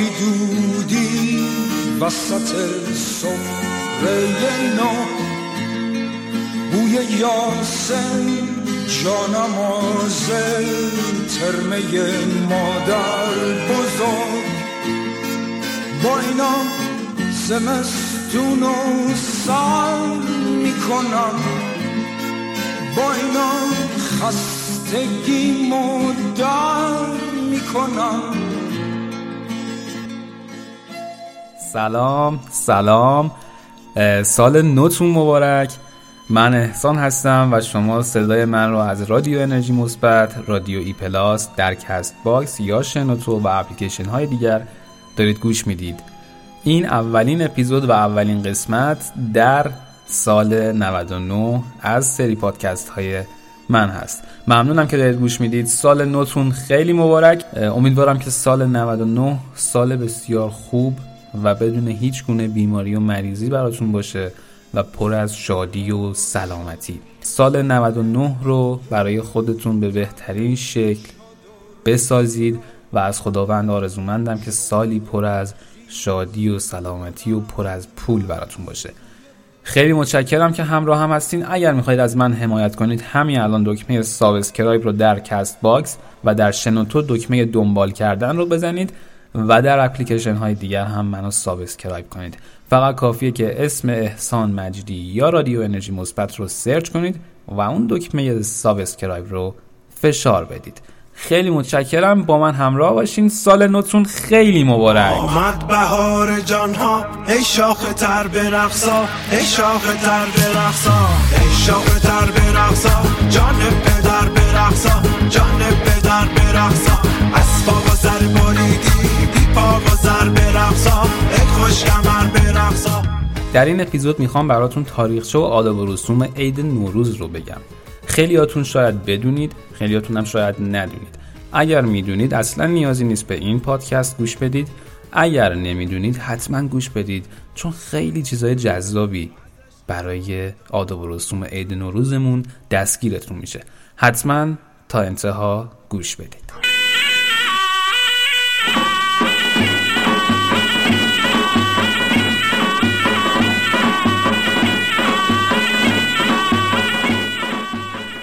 ماهی دودی وسط سفره نو. بوی یاسم جانماز ترمه مادر بزرگ. با اینا زمستون و سال می‌کنم. با اینا خستگی مدر می‌کنم. سلام سلام. سال نوتون مبارک. من احسان هستم و شما صدای من رو از رادیو انرژی مثبت رادیو E Plus در کست باکس یا شنوتو و اپلیکیشن های دیگر دارید گوش می‌دید. این اولین اپیزود و اولین قسمت در سال 99 از سری پادکست های من هست. ممنونم که دارید گوش می‌دید. سال نوتون خیلی مبارک. امیدوارم که سال 99 سال بسیار خوب و بدون هیچ گونه بیماری و مریضی براتون باشه و پر از شادی و سلامتی. سال 99 رو برای خودتون به بهترین شکل بسازید و از خداوند آرزومندم که سالی پر از شادی و سلامتی و پر از پول براتون باشه. خیلی متشکرم که همراه هم هستین. اگر می‌خواید از من حمایت کنید همین الان دکمه subscribe رو در Castbox و در شنوتو دکمه دنبال کردن رو بزنید. و در اپلیکیشن های دیگر هم منو subscribe کنید. فقط کافیه که اسم احسان مجدی یا رادیو انرژی مثبت رو search کنید و اون دکمه subscribe رو فشار بدید. خیلی متشکرم. با من همراه باشین. سال نوتون خیلی مبارک. آمد بهار جان ها ای شاخ تر برقصا ای شاخ تر برقصا ای شاخ تر برقصا جان پدر برقصا جان پدر برقصا اسباب و سر در این اپیزود می‌خوام براتون تاریخچه و آداب و رسوم عید نوروز رو بگم. خیلیاتون شاید بدونید خیلیاتون هم شاید ندونید. اگر می‌دونید اصلا نیازی نیست به این پادکست گوش بدید. اگر نمی‌دونید حتما گوش بدید چون خیلی چیزای جذابی برای آداب و رسوم عید نوروزمون دستگیرتون میشه. حتما تا انتها گوش بدید.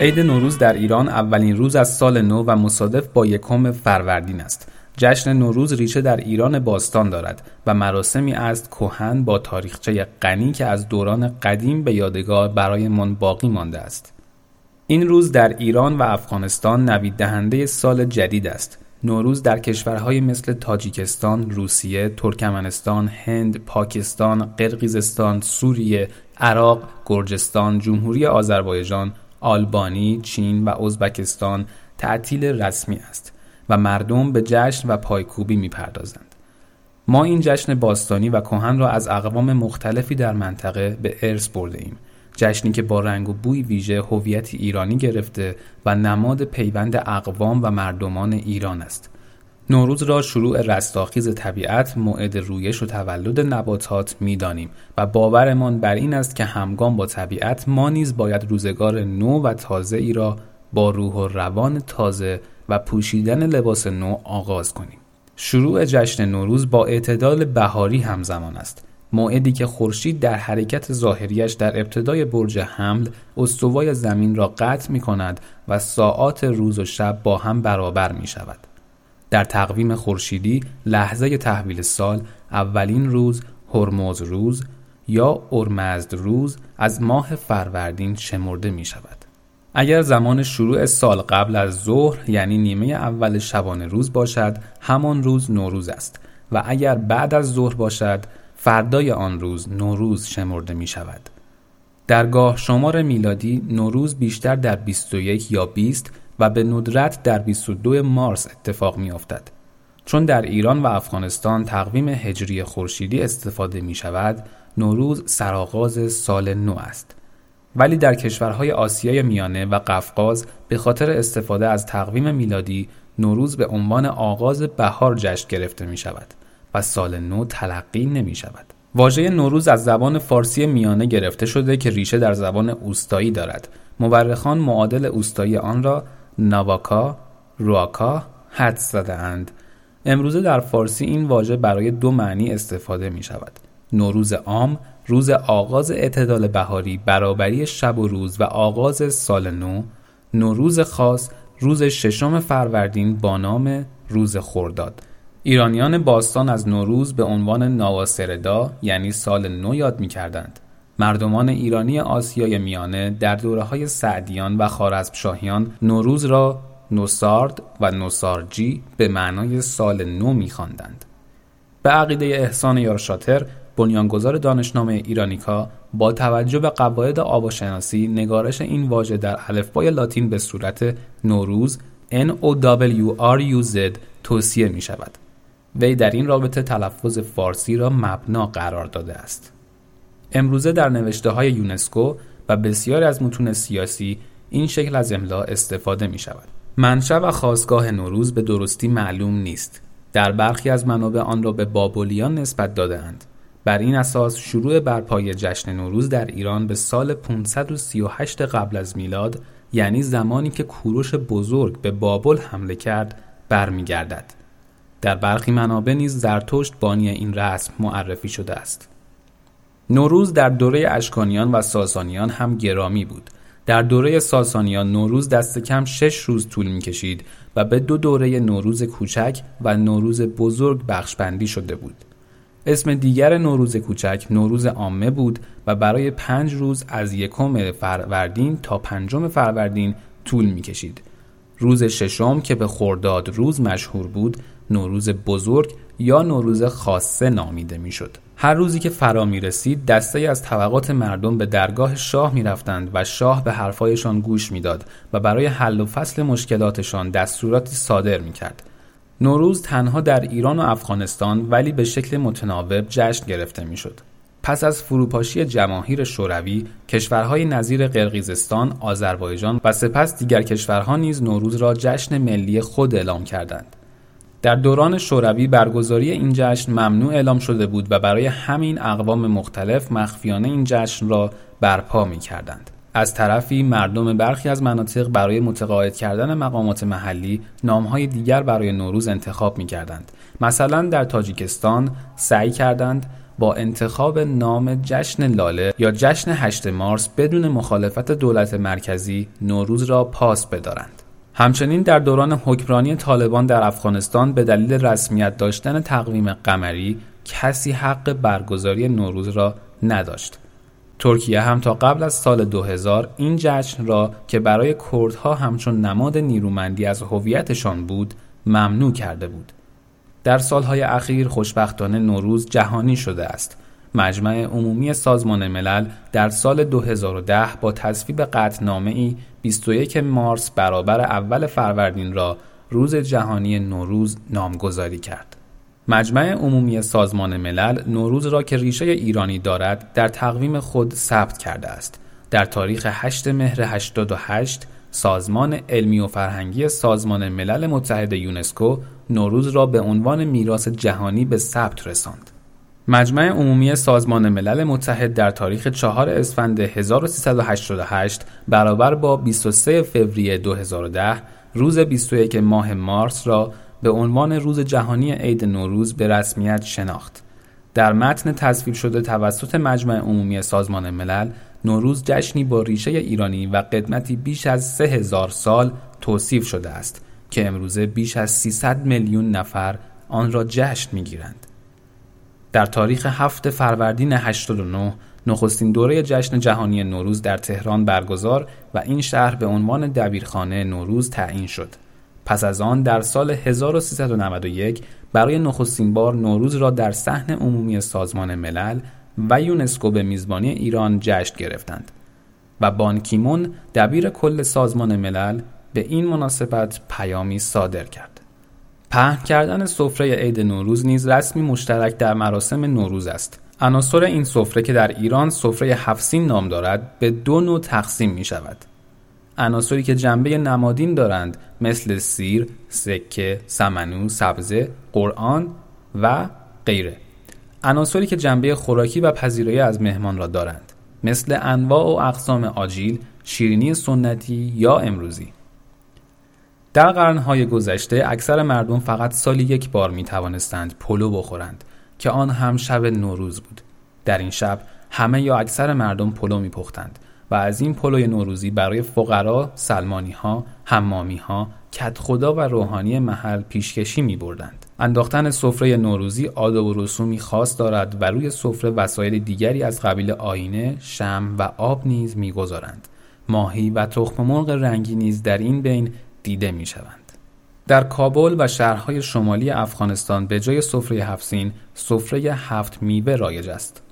عید نوروز در ایران اولین روز از سال نو و مصادف با یکم فروردین است. جشن نوروز ریشه در ایران باستان دارد و مراسمی است کهن با تاریخچه غنی که از دوران قدیم به یادگار برایمان باقی مانده است. این روز در ایران و افغانستان نوید دهنده سال جدید است. نوروز در کشورهای مثل تاجیکستان، روسیه، ترکمنستان، هند، پاکستان، قرقیزستان، سوریه، عراق، گرجستان، جمهوری آذربایجان، آلبانی، چین و ازبکستان تعطیل رسمی است و مردم به جشن و پایکوبی می‌پردازند. ما این جشن باستانی و کهن را از اقوام مختلفی در منطقه به ارث برده ایم. جشنی که با رنگ و بوی ویژه هویت ایرانی گرفته و نماد پیوند اقوام و مردمان ایران است. نوروز را شروع رستاخیز طبیعت، موعد رویش و تولد نباتات می‌دانیم و باورمان بر این است که همگام با طبیعت ما نیز باید روزگار نو و تازه ای را با روح و روان تازه و پوشیدن لباس نو آغاز کنیم. شروع جشن نوروز با اعتدال بهاری همزمان است. موعدی که خورشید در حرکت ظاهریش در ابتدای برج حمل استوای زمین را قطع می کند و ساعات روز و شب با هم برابر می شود. در تقویم خورشیدی لحظه تحویل سال اولین روز هرمز روز یا ارمزد روز از ماه فروردین شمرده می شود. اگر زمان شروع سال قبل از ظهر یعنی نیمه اول شبانه روز باشد همان روز نوروز است و اگر بعد از ظهر باشد فردای آن روز نوروز شمرده می شود. در گاه شمار میلادی نوروز بیشتر در 21 یا 20 و به ندرت در 22 مارس اتفاق می افتد. چون در ایران و افغانستان تقویم هجری خورشیدی استفاده می شود، نوروز سرآغاز سال نو است. ولی در کشورهای آسیای میانه و قفقاز به خاطر استفاده از تقویم میلادی نوروز به عنوان آغاز بهار جشن گرفته می شود و سال نو تلقی نمی شود. واژه نوروز از زبان فارسی میانه گرفته شده که ریشه در زبان اوستایی دارد مورخان معادل اوستایی آن را نواکا، رواکا حدس زده اند. امروزه در فارسی این واژه برای دو معنی استفاده می شود. نوروز عام روز آغاز اعتدال بهاری برابری شب و روز و آغاز سال نو نوروز خاص روز ششم فروردین با نام روز خورداد ایرانیان باستان از نوروز به عنوان نواسردا یعنی سال نو یاد می کردند. مردمان ایرانی آسیای میانه در دوره های سعدیان و خارزمشاهیان نوروز را نوسارد و نوسارجی به معنای سال نو می‌خواندند. به عقیده احسان یارشاتر بنیانگذار دانشنامه ایرانیکا با توجه به قواعد آواشناسی نگارش این واژه در الفبای لاتین به صورت نوروز N O W R U Z توصیه می شود. وی در این رابطه تلفظ فارسی را مبنا قرار داده است. امروزه در نوشته های یونسکو و بسیاری از متون سیاسی این شکل از املا استفاده می شود. منشأ و خواستگاه نوروز به درستی معلوم نیست. در برخی از منابع آن را به بابلیان نسبت دادهاند. بر این اساس شروع برپای جشن نوروز در ایران به سال 538 قبل از میلاد یعنی زمانی که کوروش بزرگ به بابل حمله کرد برمیگردد. در برخی منابع نیز زرتشت بانی این رسم معرفی شده است. نوروز در دوره اشکانیان و ساسانیان هم گرامی بود. در دوره ساسانیان نوروز دست کم شش روز طول می کشید و به دو دوره نوروز کوچک و نوروز بزرگ بخشبندی شده بود. اسم دیگر نوروز کوچک نوروز عامه بود و برای پنج روز از یکم فروردین تا پنجم فروردین طول می کشید. روز ششم که به خورداد روز مشهور بود نوروز بزرگ یا نوروز خاصه نامیده می‌شد. هر روزی که فرا می رسید دسته از طبقات مردم به درگاه شاه می رفتند و شاه به حرفایشان گوش می‌داد و برای حل و فصل مشکلاتشان دستوراتی صادر می کرد. نوروز تنها در ایران و افغانستان ولی به شکل متناوب جشن گرفته می شد. پس از فروپاشی جماهیر شوروی کشورهای نظیر قرقیزستان، آذربایجان و سپس دیگر کشورها نیز نوروز را جشن ملی خود اعلام کردند. در دوران شوروی برگزاری این جشن ممنوع اعلام شده بود و برای همین اقوام مختلف مخفیانه این جشن را برپا می کردند. از طرفی مردم برخی از مناطق برای متقاعد کردن مقامات محلی نامهای دیگر برای نوروز انتخاب می کردند. مثلا در تاجیکستان سعی کردند با انتخاب نام جشن لاله یا جشن هشت مارس بدون مخالفت دولت مرکزی نوروز را پاس بدارند. همچنین در دوران حکمرانی طالبان در افغانستان به دلیل رسمیت داشتن تقویم قمری کسی حق برگزاری نوروز را نداشت. ترکیه هم تا قبل از سال 2000 این جشن را که برای کردها همچون نماد نیرومندی از هویتشان بود ممنوع کرده بود. در سالهای اخیر خوشبختانه نوروز جهانی شده است. مجمع عمومی سازمان ملل در سال 2010 با تصویب قطعنامه ای 21 مارس برابر اول فروردین را روز جهانی نوروز نامگذاری کرد. مجمع عمومی سازمان ملل نوروز را که ریشه ایرانی دارد در تقویم خود ثبت کرده است. در تاریخ 8 مهر 88 سازمان علمی و فرهنگی سازمان ملل متحد یونسکو نوروز را به عنوان میراث جهانی به ثبت رساند. مجمع عمومی سازمان ملل متحد در تاریخ 4 اسفند 1388 برابر با 23 فوریه 2010 روز 21 ماه مارس را به عنوان روز جهانی عید نوروز به رسمیت شناخت. در متن تصویب شده توسط مجمع عمومی سازمان ملل نوروز جشنی با ریشه ایرانی و قدمتی بیش از 3000 سال توصیف شده است که امروزه بیش از 300 میلیون نفر آن را جشن می‌گیرند. در تاریخ هفت فروردین 89 نخستین دوره جشن جهانی نوروز در تهران برگزار و این شهر به عنوان دبیرخانه نوروز تعیین شد. پس از آن در سال 1391 برای نخستین بار نوروز را در صحن عمومی سازمان ملل و یونسکو به میزبانی ایران جشن گرفتند و بانکیمون دبیر کل سازمان ملل به این مناسبت پیامی صادر کرد. پهن کردن سفره عید نوروز نیز رسمی مشترک در مراسم نوروز است. عناصر این سفره که در ایران سفره هفسین نام دارد به دو نوع تقسیم می شود. عناصری که جنبه نمادین دارند مثل سیر، سکه، سمنو، سبزه، قرآن و غیره. عناصری که جنبه خوراکی و پذیرایی از مهمان را دارند مثل انواع و اقسام آجیل، شیرینی سنتی یا امروزی در قرنهای گذشته اکثر مردم فقط سالی یک بار می توانستند پلو بخورند که آن هم شب نوروز بود در این شب همه یا اکثر مردم پلو می پختند و از این پلوی نوروزی برای فقرا، سلمانی ها، حمامی ها، کت خدا و روحانی محل پیشکشی می بردند. انداختن سفره نوروزی آداب و رسومی خاص دارد و روی سفره وسایل دیگری از قبیل آینه، شم و آب نیز می‌گذارند. ماهی و تخم مرغ رنگی نیز در این بین دیده می شوند. در کابل و شهرهای شمالی افغانستان به جای سفره هفسین، سفره هفت میوه رایج است.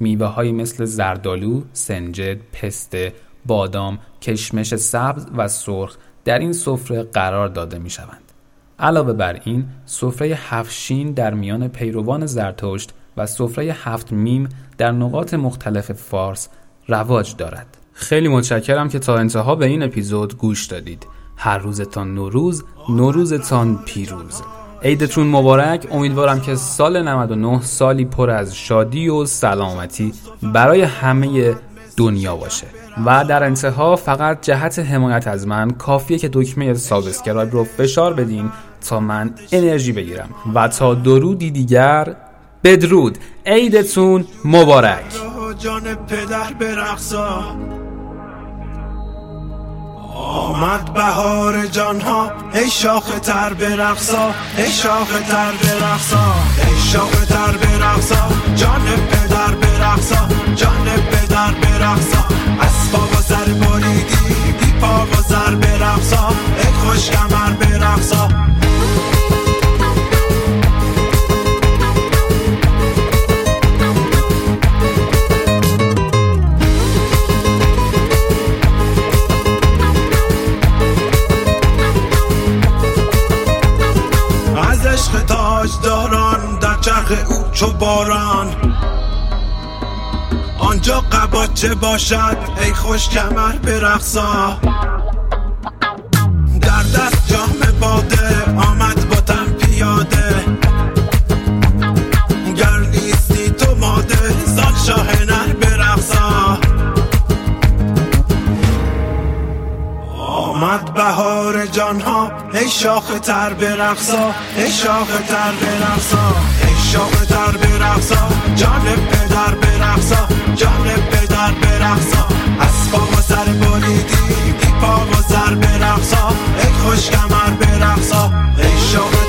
میوه های مثل زردالو، سنجد، پسته، بادام، کشمش سبز و سرخ در این سفره قرار داده می شوند. علاوه بر این سفره هفشین در میان پیروان زرتشت و سفره هفت میم در نقاط مختلف فارس رواج دارد. خیلی متشکرم که تا انتها به این اپیزود گوش دادید. هر روزتان نوروز، نوروزتان پیروز. عیدتون مبارک. امیدوارم که سال 99 سالی پر از شادی و سلامتی برای همه دنیا باشه. و در انتها فقط جهت حمایت از من کافیه که دکمه subscribe رو فشار بدین تا من انرژی بگیرم. و تا درودی دیگر بدرود. عیدتون مبارک. جان پدر آمد بهار جان ها ای شاخ تر برقصا ای شاخ تر برقصا ای شاخ تر برقصا جان پدر برقصا جان پدر برقصا اسبا و زر بریدی بی پا و زر برقصا قباچه باشد؟ ای خوش کمر برقصا در دست جام باده آمد با تن پیاده. گر نیستی تو ماده زان شاه نر برقصا آمد بهار جان ها ای شاخ تر برقصا ای شاخ تر برقصا ای شاخ تر برقصا جان پدر جان رقصا از پا و سر بریدی پا و سر برقصا ای خوش کمر برقصا ای شامل